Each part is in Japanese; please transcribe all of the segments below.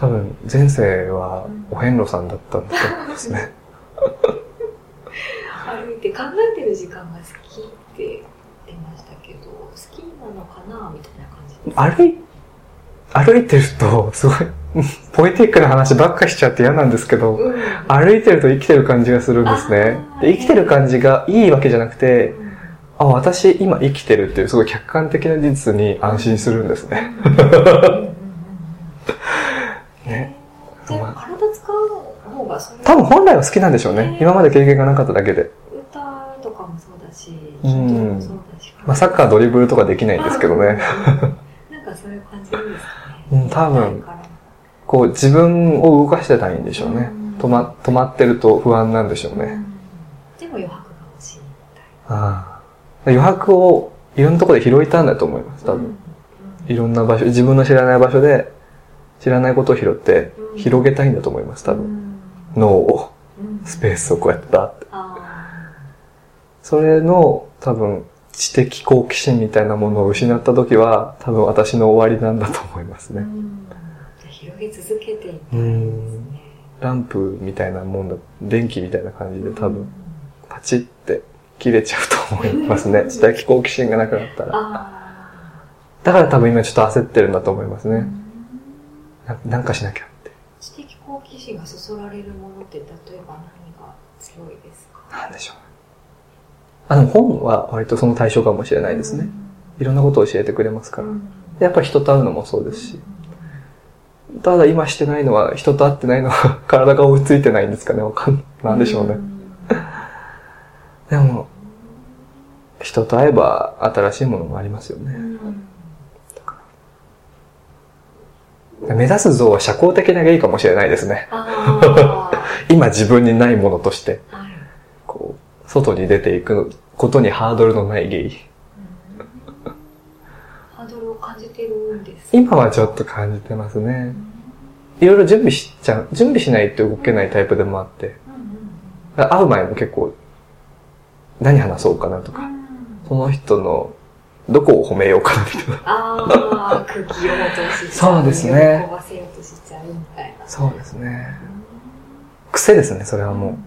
多分前世はお遍路さんだったんだと思いますね。歩いて考えてる時間が好きって言ってましたけど、好きなのかなみたいな感じ。歩い、歩いてると、すごい、ポエティックな話ばっかしちゃって嫌なんですけど、うん。歩いてると生きてる感じがするんですね。で生きてる感じがいいわけじゃなくて、うん。あ、私今生きてるっていうすごい客観的な事実に安心するんですね。うんうんうんうんねでも体使う方が多分本来は好きなんでしょうね。今まで経験がなかっただけで。歌とかもそうだし、うんまあサッカードリブルとかできないんですけどね。なんかそういう感じですかね。うん多分こう自分を動かしてたいんでしょうねうん。止ま、止まってると不安なんでしょうね。うんでも余白が欲しいみたいああ余白をいろんなところで拾いたんだと思います、多な。分。いろんな場所、自分の知らない場所で知らないことを拾ってうん広げたいんだと思います、多う分。ん脳を、うんスペースをこうやってバーって。あそれの多分知的好奇心みたいなものを失った時は多分私の終わりなんだと思いますね。ん広げ続けていったんですね。ランプみたいなもんだ、電気みたいな感じで多分うんパチって切れちゃうと思いますね。知的好奇心がなくなったら。あだから多分今ちょっと焦ってるんだと思いますあ。ね。ななんかしなきゃ的好奇心がそそられるものって例えば何が強いですか？なんでしょう。あ、でも本は割とその対象かもしれないですね。いろんなことを教えてくれますから。やっぱり人と会うのもそうですし。ただ今してないのは、人と会ってないのは体が追いついてないんですかねわかんなんでしょうね。でも、人と会えば新しいものもありますよね。目指す像は社交的なゲイかもしれないですね。あ 今自分にないものとして。こう、外に出ていくことにハードルのないゲイ。ハードルを感じてるんです。今はちょっと感じてますね。いろいろ準備しちゃう、準備しないと動けないタイプでもあって、うん会う前も結構、何話そうかなとか、うんその人のどこを褒めようかなみたいな。ああ、空気読もうとしちゃう。そうですね喜ばせようとしちゃうみたいな。そうですね。癖ですね、それはも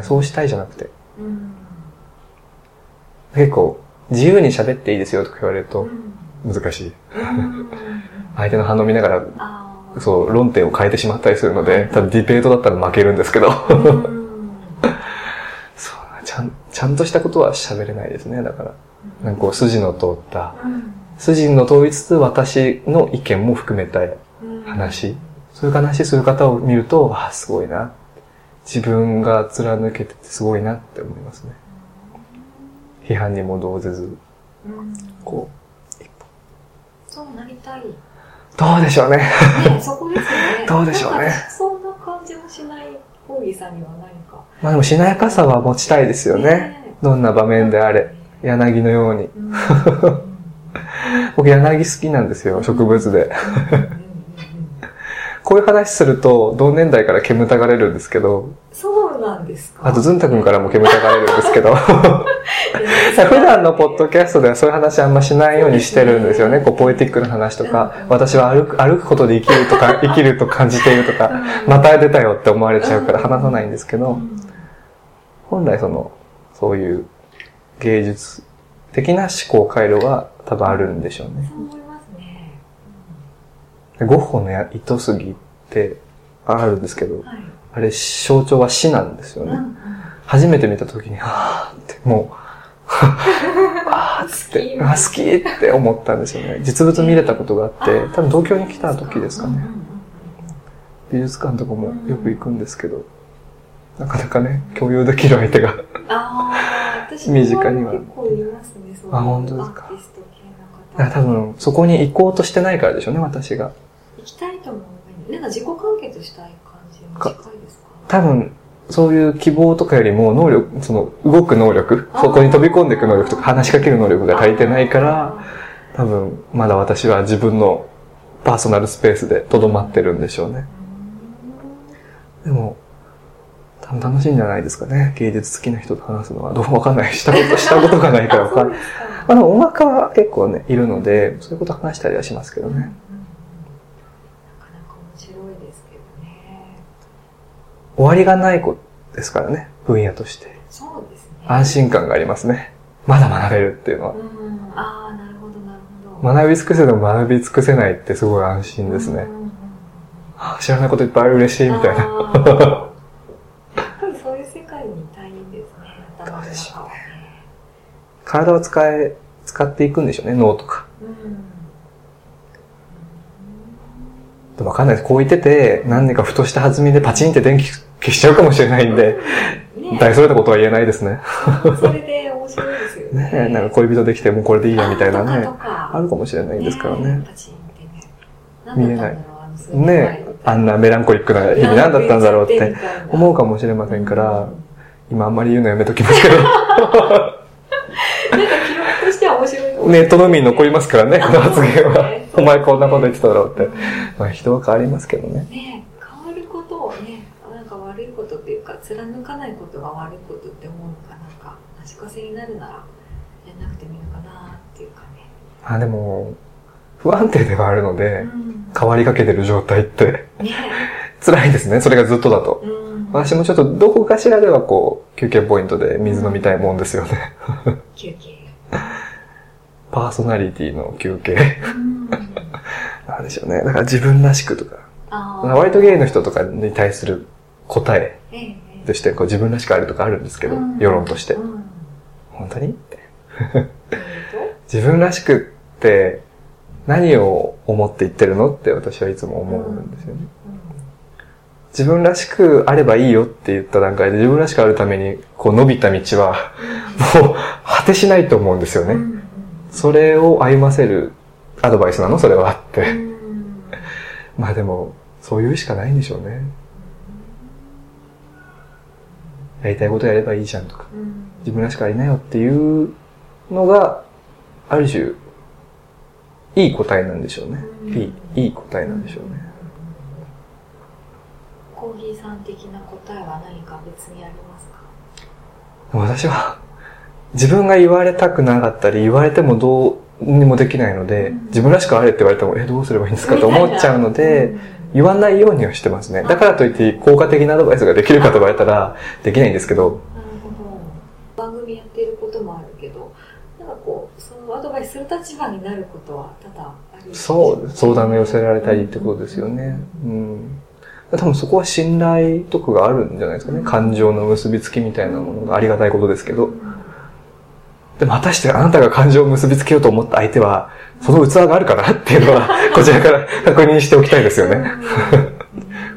う。そうしたいじゃなくて。うん。うん。結構、自由に喋っていいですよとか言われるとうん難しい。うん相手の反応見ながら。そう、論点を変えてしまったりするので、多分ディベートだったら負けるんですけど。うん。そうちゃん、ちゃんとしたことは喋れないですね、だから。なんかこう、筋の通った、うん筋の通りつつ私の意見も含めたうん話。そういう話する方を見ると、ああ、すごいな。自分が貫けててすごいなって思いますね。批判にも動ぜず、うんこそうなりたい。どうでしょうね。そこですよね。どうでしょうねそんな感じもしない、コーギーさんには何か。まあでもしなやかさは持ちたいですよね。どんな場面であれ。柳のように。うん。僕柳好きなんですよ、植物で。こういう話すると、同年代から煙たがれるんですけど、そうなんですか？あと、ずんたくんからも煙たがれるんですけど、普段のポッドキャストではそういう話あんましないようにしてるんですよね。こう、ポエティックな話とか、私は歩く、歩くことで生きるとか、生きると感じているとか、また出たよって思われちゃうから話さないんですけど、本来その、そういう芸術的な思考回路が多分あるんでしょうね。そう思いますね。でゴッホのや糸杉ってあるんですけど、はい。あれ象徴は死なんですよね。うん初めて見た時に、はぁって、もう、あーっつって、あ、好きって思ったんですよね。実物見れたことがあって、多分東京に来た時ですかね。美術館とかもよく行くんですけど、なかなかね、共有できる相手が。身近には結構いますね、そういうあ本当ですか？アーティスト系の方。多分、そこに行こうとしてないからでしょうね、私が。行きたいと思うなんか自己完結したい感じも近いですか？多分、そういう希望とかよりも能力、その動く能力、そこに飛び込んでいく能力とか話しかける能力が足りてないから、多分、まだ私は自分のパーソナルスペースで留まってるんでしょうね。でも、楽しいんじゃないですかね。芸術好きな人と話すのは。どうわかんない。したこと、したことがないから わかんない。まあでも音楽家は結構ね、いるので、そういうこと話したりはしますけどね。なかなか面白いですけどね。終わりがないことですからね、分野として。そうですね。安心感がありますね。まだ学べるっていうのはう。ん。ああ、なるほど、なるほど。学び尽くせても学び尽くせないってすごい安心ですねうん。うん知らないこといっぱいある嬉しいみたいな。あーやっぱりそういう世界にいたいんですね、頭のどうでしょう中はね。体を使え、使っていくんでしょうね、脳とか。うん。わかんないです。こう言ってて、何年かふとした弾みでパチンって電気消しちゃうかもしれないんで、ね大それたことは言えないですね。それで面白いですよね。ねえ、なんか恋人できてもうこれでいいやみたいなねあるかもしれないですからね。ね。何だったんだろうあの数年前ねえ、あんなメランコリックな日々何だったんだろうって思うかもしれませんから、今あんまり言うのやめときますけど、記録としては面白いかもしれないネットのみに残りますからね、この発言は。お前こんなこと言ってただろうって。まあ人は変わりますけどね。ね変わることをねなんか悪いことっていうか貫かないことが悪いことって思うのがなんか足かせになるならやんなくてもいいのかなっていうかね、あ、でも、不安定ではあるので、うん、変わりかけてる状態ってね 辛いですね、それがずっとだと。うん私もちょっとどこかしらではこう、休憩ポイントで水飲みたいもんですよね。休憩パーソナリティの休憩。うんなんでしょうね。だから自分らしくとか。割とゲイの人とかに対する答えとしてこう自分らしくあるとかあるんですけど、うん世論としてう。ん本当に？って 自分らしくって何を思って言ってるのって私はいつも思うんですよね。自分らしくあればいいよって言った段階で自分らしくあるためにこう伸びた道は もう果てしないと思うんですよね。うんそれを歩ませるアドバイスなの？それはあって。うん まあでも、そういうしかないんでしょうね。やりたいことやればいいじゃんとか、うん自分らしくありなよっていうのが、ある種、いい答えなんでしょうね。うんいい、いい答えなんでしょうね。コーヒーさん的な答えは何か別にありますか？私は、自分が言われたくなかったり、言われてもどうにもできないので、うん自分らしくあれって言われても、え、どうすればいいんですか？と思っちゃうので、言わないようにはしてますね。だからといって効果的なアドバイスができるかと言われたら、できないんですけど、なるほど。番組やってることもあるけど、なんかこう、そのアドバイスする立場になることは多々ありそう、相談が寄せられたりってことですよね。うん。多分そこは信頼とかがあるんじゃないですかね。感情の結びつきみたいなものがありがたいことですけど。でも果たしてあなたが感情を結びつけようと思った相手は、その器があるかなっていうのは、こちらから 確認しておきたいですよね。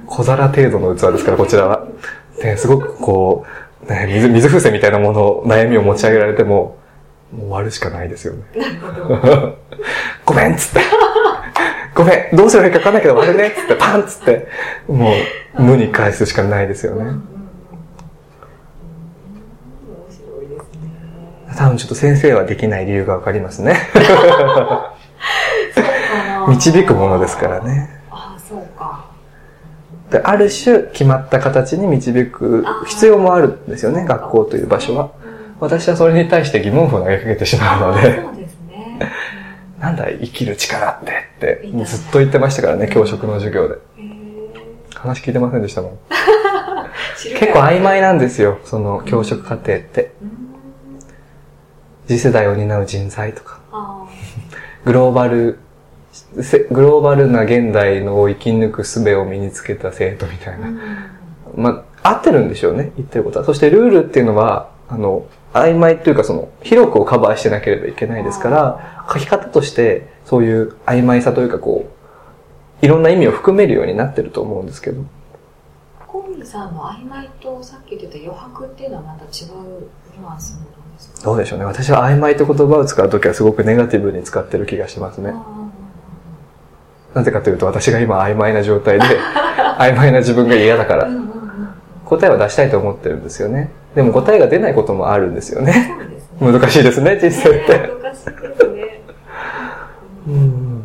小皿程度の器ですから、こちらは。ね、すごくこう、ね、水、水風船みたいなものを、悩みを持ち上げられても、もう終わるしかないですよね。ごめんっつって。ごめん、どうすればいいか分かんないけど悪いねっつって、パンっつって、もう、無に返すしかないですよね。多分ちょっと先生はできない理由がわかりますね。導くものですから。ね。ああ、そうか。である種決まった形に導く必要もあるんですよね、学校という場所は。うん。私はそれに対して疑問符を投げかけてしまうので、そうですね。なんだ生きる力ってってずっと言ってましたからね、教職の授業で。話聞いてませんでしたもん。結構曖昧なんですよ、その教職課程って。うん次世代を担う人材とか、あ グローバル、せグローバルな現代のを生き抜く術を身につけた生徒みたいあ。なう。んまあ、合ってるんでしょうね、言ってることは。そしてルールっていうのは、あの、曖昧っていうかその、広くをカバーしてなければいけないですから、書き方として、そういう曖昧さというかこう、いろんな意味を含めるようになってると思うんですけど。コーミさんの曖昧とさっき言ってた余白っていうのはまた違うニュアンスなんですか？どうでしょうね。私は曖昧って言葉を使うときはすごくネガティブに使ってる気がしますね。なぜかというと私が今曖昧な状態で、曖昧な自分が嫌だから答えは出したいと思ってるんですよね。でも答えが出ないこともあるんですよね。ね。難しいですね、実際って。ね難しいですね。うん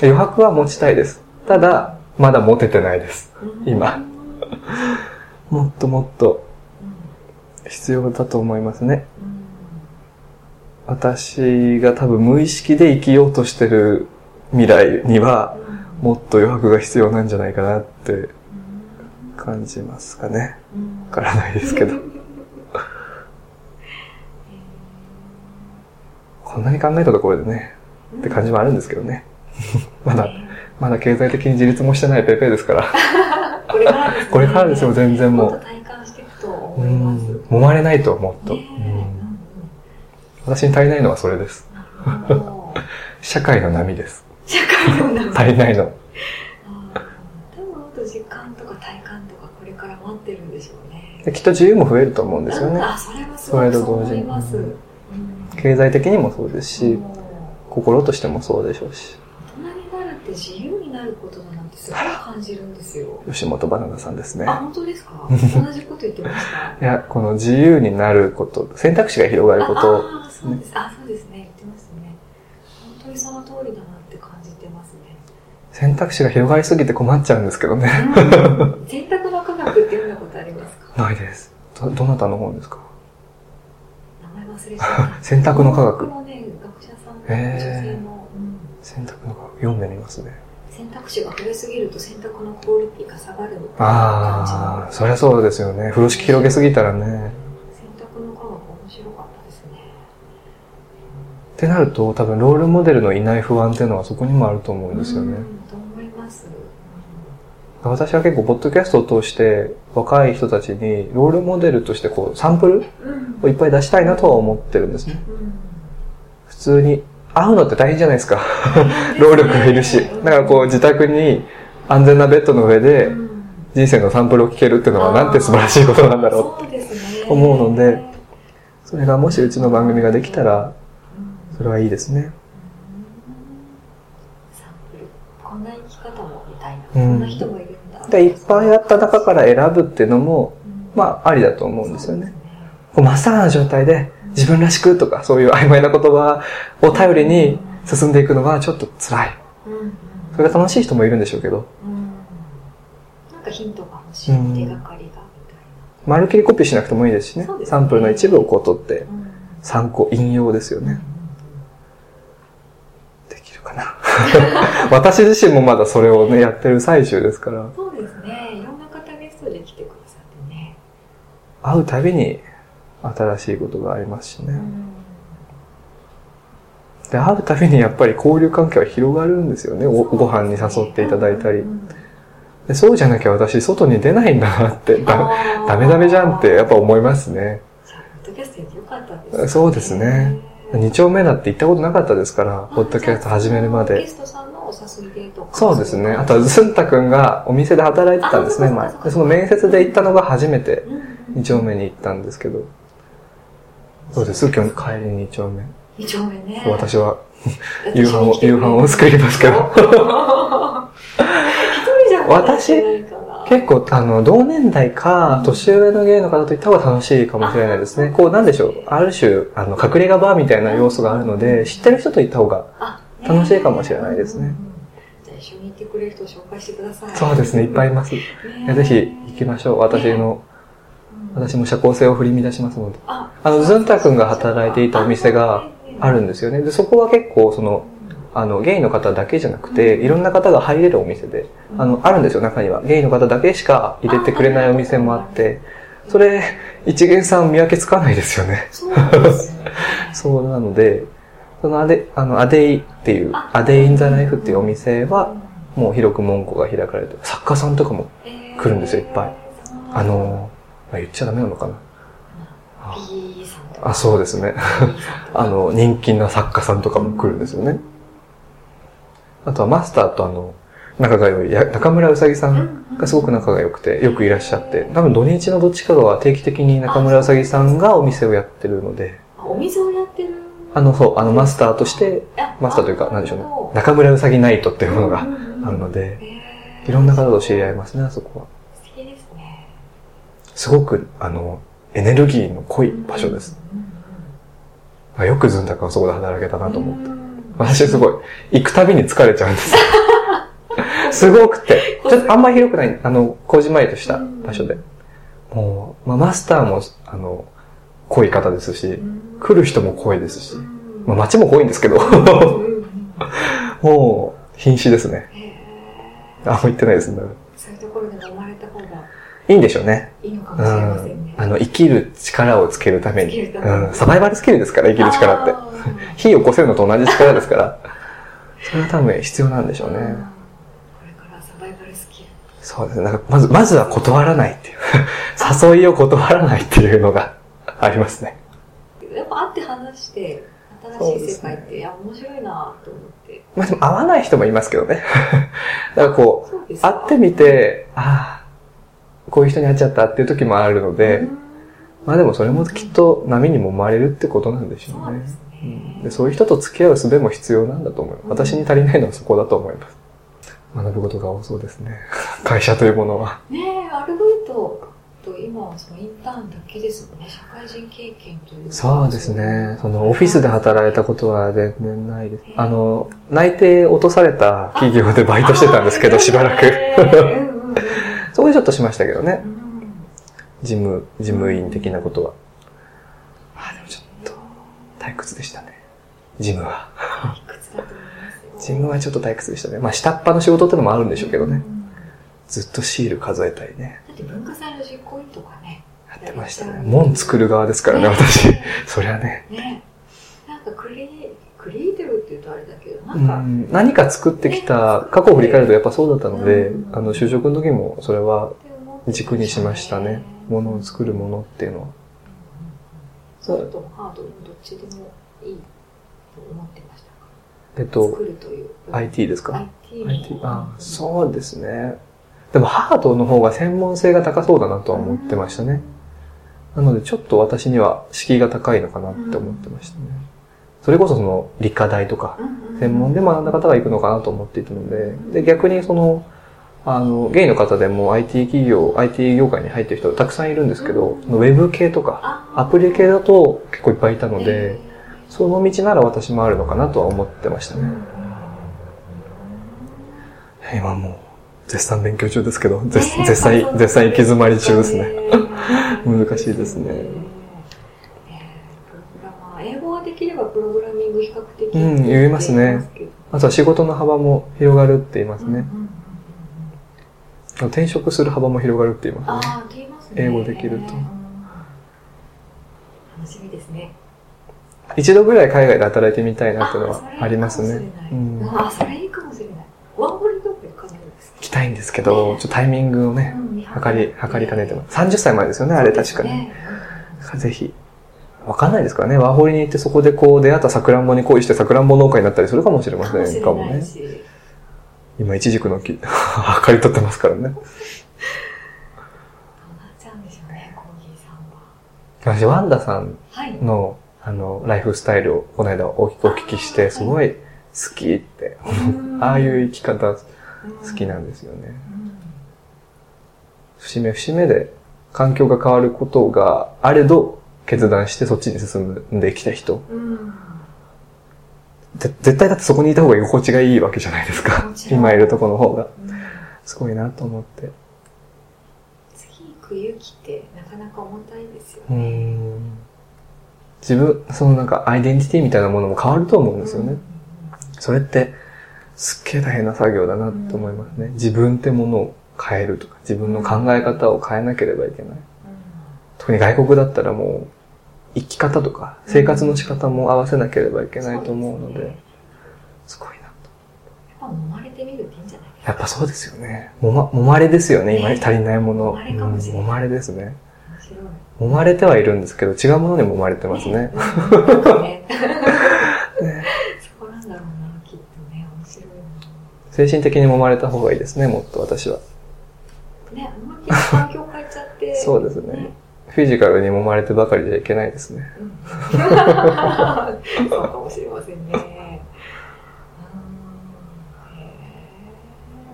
余白は持ちたいです。ただ、まだ持ててないです。今もっともっとうん必要だと思いますね。うん私が多分無意識で生きようとしてる未来には、もっと余白が必要なんじゃないかなって感じますかね。わからないですけど。こんなに考えたところでね、って感じもあるんですけどね。まだ、まだ経済的に自立もしてないペーペーですから。これからですね。これからですよ、全然もう。もっと体感していくとう思います。ん。揉まれないと、もっと。私に足りないのはそれです。社会の波です。社会の中足りないの。あー多分もっと時間とか体感とかこれから待ってるんでしょうね。できっと自由も増えると思うんですよね。あ、それはすそれと同時に経済的にもそうですし、心としてもそうでしょうし。大人になるって自由になることだなんてすごい感じるんですよ。吉本バナナさんですね。あ、本当ですか？同じこと言ってました。いや、この自由になること、選択肢が広がることあそうです。あ、そうですね。言ってますね。本当にその通りだなって感じてますね。選択肢が広がりすぎて困っちゃうんですけどね。うん選択ありますか？ないです。ど、どなたの本ですか？名前忘れちゃった。選択の科学僕のね、学者さん女性の、うん選択の科学読んでみますね。選択肢が増えすぎると選択のクオリティが下がるああ、そりゃそうですよね。風呂敷広げすぎたらね。の選択の科学面白かったですね。ってなると、多分ロールモデルのいない不安っていうのはそこにもあると思うんですよね。うん。私は結構、ポッドキャストを通して、若い人たちに、ロールモデルとして、こう、サンプルうん。をいっぱい出したいなとは思ってるんですね。うん普通に、会うのって大変じゃないですか。労力がいるし。だからこう、自宅に安全なベッドの上でう、ん人生のサンプルを聞けるっていうのは、なんて素晴らしいことなんだろう。そうですね。思うのでそれがもしうちの番組ができたら、うんそれはいいですね。サンプル。こんな生き方もみたいな。うんこんな人も。で、いっぱいあった中から選ぶっていうのも、うんまあ、ありだと思うんですよね。こう真っさらな状態で、自分らしくとか、そういう曖昧な言葉を頼りに進んでいくのはちょっと辛い。それが楽しい人もいるんでしょうけど、うん。なんかヒントが欲しい、うん手がかりがみたいまるっきりコピーしなくてもいいですしね。ね。サンプルの一部をこう取って、参考、引用ですよね。できるかな。私自身もまだそれをね、やってる最中ですから、そうですね。いろんな方ゲストで来てくださってね。会うたびに新しいことがありますしね。うんで、会うたびにやっぱり交流関係は広がるんですよね。ごご飯に誘っていただいたりう。んでそうじゃなきゃ私、外に出ないんだなって、だあーダメダメじゃんってやっぱ思いますね。ポッドキャストやってよかったですね。そうですね二丁目だって行ったことなかったですから、ポッドキャスト始めるまで。ゲストさんのお誘いでとか。そうですね。あとはズンタ君がお店で働いてたんですね、あ前その面接で行ったのが初めてうんうん二丁目に行ったんですけど。そうです、今日帰りに二丁目。二丁目ね。私は夕飯を、夕飯を作りますけど。一人じゃ私結構、あの、同年代か、年上の芸の方と行った方が楽しいかもしれないですね。こう、なんでしょう。ある種、あの、隠れ家バーみたいな要素があるので、知ってる人と行った方が、楽しいかもしれないですねじゃあ一緒に行ってくれる人を紹介してください。そうですね、いっぱいいます。ぜひ行きましょう。私の、うん私も社交性を振り乱しますので。ああの、ズンタ君が働いていたお店があるんですよね。で、そこは結構、その、あの、ゲイの方だけじゃなくて、いろんな方が入れるお店で、あの、あるんですよ、中には。ゲイの方だけしか入れてくれないお店もあって、それ、一元さん見分けつかないですよね。そうな ので、そのアデ、あの、アデイっていう、アデイインザライフっていうお店は、もう広く門戸が開かれて、作家さんとかも来るんですよいっぱい。あの、まあ、言っちゃダメなのかな。あそうですね。あの、人気な作家さんとかも来るんですよね。あとはマスターとあの、仲が良い、や中村うさぎさんがすごく仲が良くて、よくいらっしゃって、多分土日のどっちかが定期的に中村うさぎさんがお店をやってるので、あお水をやってるあの、そう、あの、マスターとして、マスターというか、なんでしょうね。中村うさぎナイトっていうものがあるので、いろんな方と知り合いますね、あそこは。すごく、あの、エネルギーの濃い場所です。あよくずんたくんはそこで働けたなと思って。私すごい、行くたびに疲れちゃうんですよ。すごくて。ちょっとあんまり広くない、あの、こじまりとした場所で。もう、まあ、マスターも、あの、濃い方ですし、来る人も濃いですし、まあ、街も濃いんですけど、もう、瀕死ですね。あんま言ってないですね。そういうところいいんでしょうね。いいのかうもしれませんね。。んあの、生きる力をつけるために。うん。サバイバルスキルですから、生きる力って。火を起こせるのと同じ力ですから。それは多分必要なんでしょうね。これからサバイバルスキル。そうですね。なんかまず、まずは断らないっていう。誘いを断らないっていうのがありますね。やっぱ会って話して、新しい世界って、いや、面白いなと思って。まあでも会わない人もいますけどね。だからこう、そう会ってみて、ああ、こういう人に会っちゃったっていう時もあるので、うんまあでもそれもきっと波にも生まれるってことなんでしょうねそうでそういう人と付き合う術も必要なんだと思います。私に足りないのはそこだと思います。学ぶことが多そうですね。会社というものは。ねえ、アルバイトと今はそのインターンだけですもんね。社会人経験というかそうですね。そのオフィスで働いたことは全然ないです。あの、内定落とされた企業でバイトしてたんですけど、しばらく。こでちょっとしましたけどね。うん事務、事務員的なことは。あ、でもちょっと、退屈でしたね。事務は。事務はちょっと退屈でしたね。まあ、下っ端の仕事ってのもあるんでしょうけどね。うんずっとシール数えたりね。だって文化祭の実行委員とかね。やってましたね。門作る側ですからね、私。そりゃね。ねなんかクリエイ、クリエイティブって言うとあれだけど、なうんか、ん何か作ってきた、過去を振り返るとやっぱそうだったのでうん、あの、就職の時もそれは軸にしましたね。ものを作るものっていうのは。ソフトもハードもどっちでもいいと思ってましたか？えっと作、るという。IT ですか？IT も IT、あ、そうですね。でもハードの方が専門性が高そうだなとは思ってましたね。なのでちょっと私には敷居が高いのかなって思ってましたね。それこそその理科大とか、専門で学んだ方が行くのかなと思っていたので、で、逆にその、あの、ゲイの方でも IT 企業、IT 業界に入ってる人たくさんいるんですけど、ウェブ系とか、アプリ系だと結構いっぱいいたので、その道なら私もあるのかなとは思ってましたね。今もう、絶賛勉強中ですけど、絶絶賛、絶賛行き詰まり中ですね。難しいですね。プログラマー英語ができればプログラミング比較的うん言えますねあとは仕事の幅も広がるって言いますね。転職する幅も広がるって言いますね。すね。英語できるとうん楽しみですね。一度ぐらい海外で働いてみたいなっていうのはありますね。ううんん。あ、それいいかもしれない。ワンホリドッグかなりです行きたいんですけど、ちょっとタイミングをね、うん測り、測りかねてます。30歳前ですよね、あれ確かね。ぜひ。わかんないですからね。ワーホリに行ってそこでこう出会ったさくらんぼに恋してさくらんぼ農家になったりするかもしれませんかもね。今、イチジクの木、測り取ってますからね。どうなっちゃうんでしょうね、コーギーさんは。私、ワンダさんはい。の、あの、ライフスタイルをこの間大きくお聞きして、すごい好きって、ああいう生き方好きなんですよね。節目節目で環境が変わることがあれど、決断してそっちに進んできた人。うん。絶対だってそこにいた方が居心地がいいわけじゃないですか今いるとこの方が。うんすごいなと思って。次行く勇気ってなかなか重たいですよね。ん。自分、そのなんかアイデンティティみたいなものも変わると思うんですよね。それって、すっげえ大変な作業だなって思いますね。自分ってものを変えるとか、自分の考え方を変えなければいけない。特に外国だったらもう、生き方とか、生活の仕方も合わせなければいけないと思うので、すごいなと。やっぱ揉まれてみるっていいんじゃない？ですか。やっぱそうですよね。もま、揉まれですよね、今足りないもの。揉まれですね。揉まれてはいるんですけど、違うものに揉まれてますね。そこなんだろうな、きっとね、面白い精神的に揉まれた方がいいですね、もっと私は。な。ね、あんまり環境変えちゃって。そうですね。フィジカルに揉まれてばかりじゃいけないですね。うんそうかもしれませんね。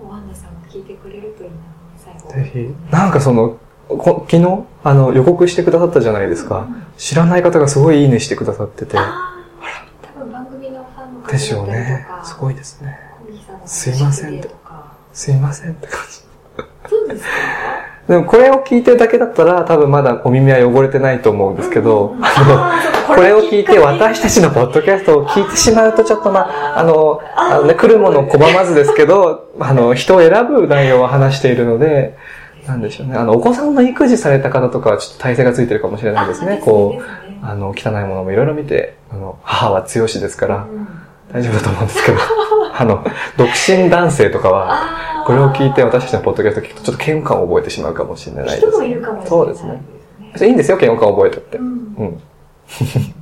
うワンダさんも聞いてくれるといいな、最後。ぜひ。なんかその、こ昨日、あの、予告してくださったじゃないですか。知らない方がすごいいいねしてくださってて。多分番組のファンの方でしょうねすごいですね。すいませんすいませんって感じ。そうですか？でもこれを聞いてるだけだったら多分まだお耳は汚れてないと思うんですけど、あの、これを聞いて私たちのポッドキャストを聞いてしまうとちょっとまあ、あの、あのね、来るものを拒まずですけど、あの、人を選ぶ内容を話しているので、なんでしょうね。あの、お子さんの育児された方とかはちょっと体勢がついてるかもしれないですね。こう、うあの、汚いものもいろいろ見て、あの、母は強しですから、うん。大丈夫だと思うんですけど、あの、独身男性とかは、これを聞いて私たちのポッドキャスト聞くとちょっと嫌悪感を覚えてしまうかもしれないです。人もいるかもしれないそうですね。いいんですよ、嫌悪感を覚えたってう。んうん。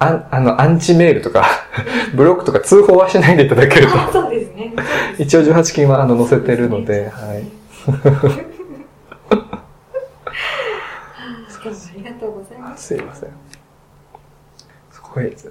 あんあの、アンチメールとか、ブロックとか通報はしないでいただけると、あそうですね。一応18金はあの載せてるので、はい。ありがとうございます。すいません。すごい、